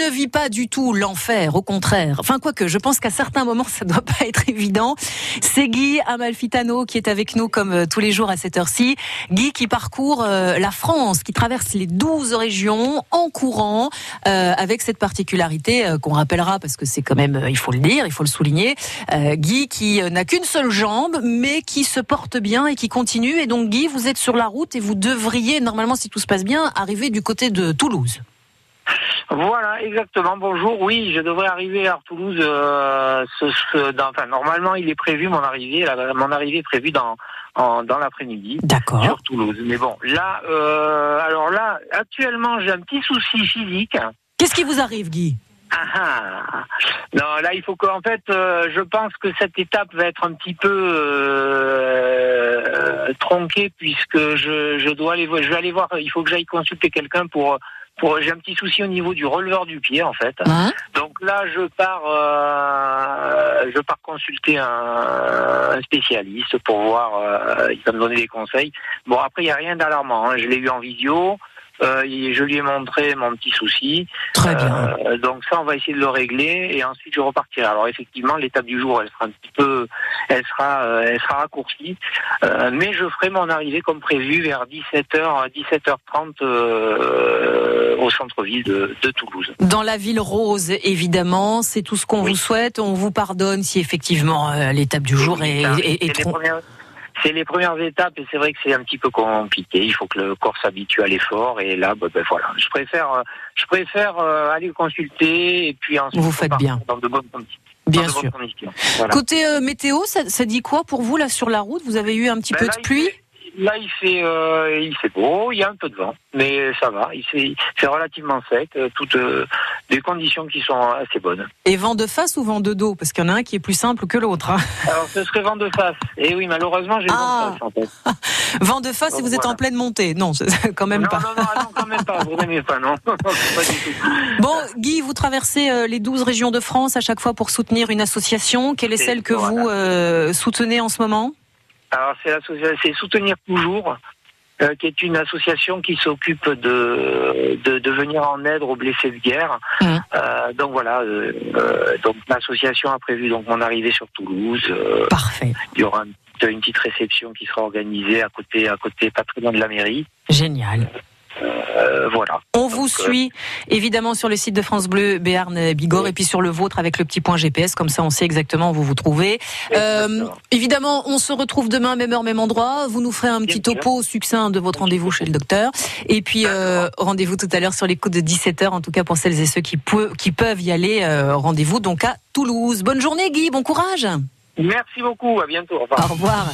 ne vit pas du tout l'enfer, au contraire. Enfin, quoique, je pense qu'à certains moments, ça ne doit pas être évident. C'est Guy Amalfitano qui est avec nous comme euh, tous les jours à cette heure-ci. Guy qui parcourt euh, la France, qui traverse les 12 régions en courant, euh, avec cette particularité qu'on rappellera parce que c'est quand même, il faut le dire, il faut le souligner. Guy qui n'a qu'une seule jambe, mais qui se porte bien et qui continue. Et donc, Guy, vous êtes sur la route et vous devriez, normalement, si tout se passe bien, arriver du côté de Toulouse. Voilà, exactement. Bonjour. Oui, je devrais arriver à Toulouse. Euh, enfin, normalement, il est prévu mon arrivée. mon arrivée est prévue dans dans l'après-midi. D'accord. Sur Toulouse. Mais bon, là, euh, alors là, actuellement, j'ai un petit souci physique. Qu'est-ce qui vous arrive, Guy? Ah, ah. Non, là, il faut qu'en fait, euh, je pense que cette étape va être un petit peu euh, tronquée puisque je, je dois aller, je vais aller voir. Il faut que j'aille consulter quelqu'un pour j'ai un petit souci au niveau du releveur du pied en fait. Donc là, je pars, euh, je pars consulter un, spécialiste pour voir. Euh, il va me donner des conseils. Bon, après, il n'y a rien d'alarmant. Hein. Je l'ai eu en vidéo. Euh, je lui ai montré mon petit souci. Très bien. Euh, donc ça, on va essayer de le régler et ensuite je repartirai. Alors effectivement, l'étape du jour, elle sera un petit peu, elle sera, euh, elle sera raccourcie, mais je ferai mon arrivée comme prévu vers 17h, 17h30 au centre-ville de, Toulouse. Dans la ville rose, évidemment, c'est tout ce qu'on vous souhaite. On vous pardonne si effectivement l'étape du jour est, est, trop c'est les premières étapes et c'est vrai que c'est un petit peu compliqué. Il faut que le corps s'habitue à l'effort et là, bah, ben, voilà. Je préfère, euh, je préfère euh, aller consulter et puis ensuite. Vous faites bien. Dans de bonnes conditions. Bien sûr. Côté euh, météo, ça, dit quoi pour vous là sur la route? Vous avez eu un petit ben peu de pluie? Là, il fait, euh, il fait beau, il y a un peu de vent, mais ça va. Il fait, relativement sec, euh, toutes euh, des conditions qui sont assez bonnes. Et vent de face ou vent de dos? Parce qu'il y en a un qui est plus simple que l'autre. Hein. Alors, ce serait vent de face. Et oui, malheureusement, j'ai ah. vent de face. En fait. vent de face et vous êtes en pleine montée Non, quand même pas. Non, non, non, quand même pas. Vous n'aimez pas, non. pas du tout. Bon, Guy, vous traversez les 12 régions de France à chaque fois pour soutenir une association. Quelle est celle que vous soutenez en ce moment? Alors c'est c'est Soutenir Toujours, euh, qui est une association qui s'occupe de, de, venir en aide aux blessés de guerre. Mmh. Euh, donc voilà, euh, donc l'association a prévu donc mon arrivée sur Toulouse. Parfait. Il y aura une, une, petite réception qui sera organisée à côté, à côté, loin de la mairie. Génial. Euh, voilà. On vous euh, suit évidemment sur le site de France Bleu Béarn Bigorre et puis sur le vôtre avec le petit point GPS comme ça on sait exactement où vous vous trouvez. Euh, évidemment, on se retrouve demain même heure même endroit. Vous nous ferez un petit topo succinct de votre rendez-vous chez le docteur et puis rendez-vous tout à l'heure sur les coups de 17h en tout cas pour celles et ceux qui, qui peuvent y aller. rendez-vous donc à Toulouse. Bonne journée Guy, bon courage. Merci beaucoup, à bientôt. Au revoir. Au revoir.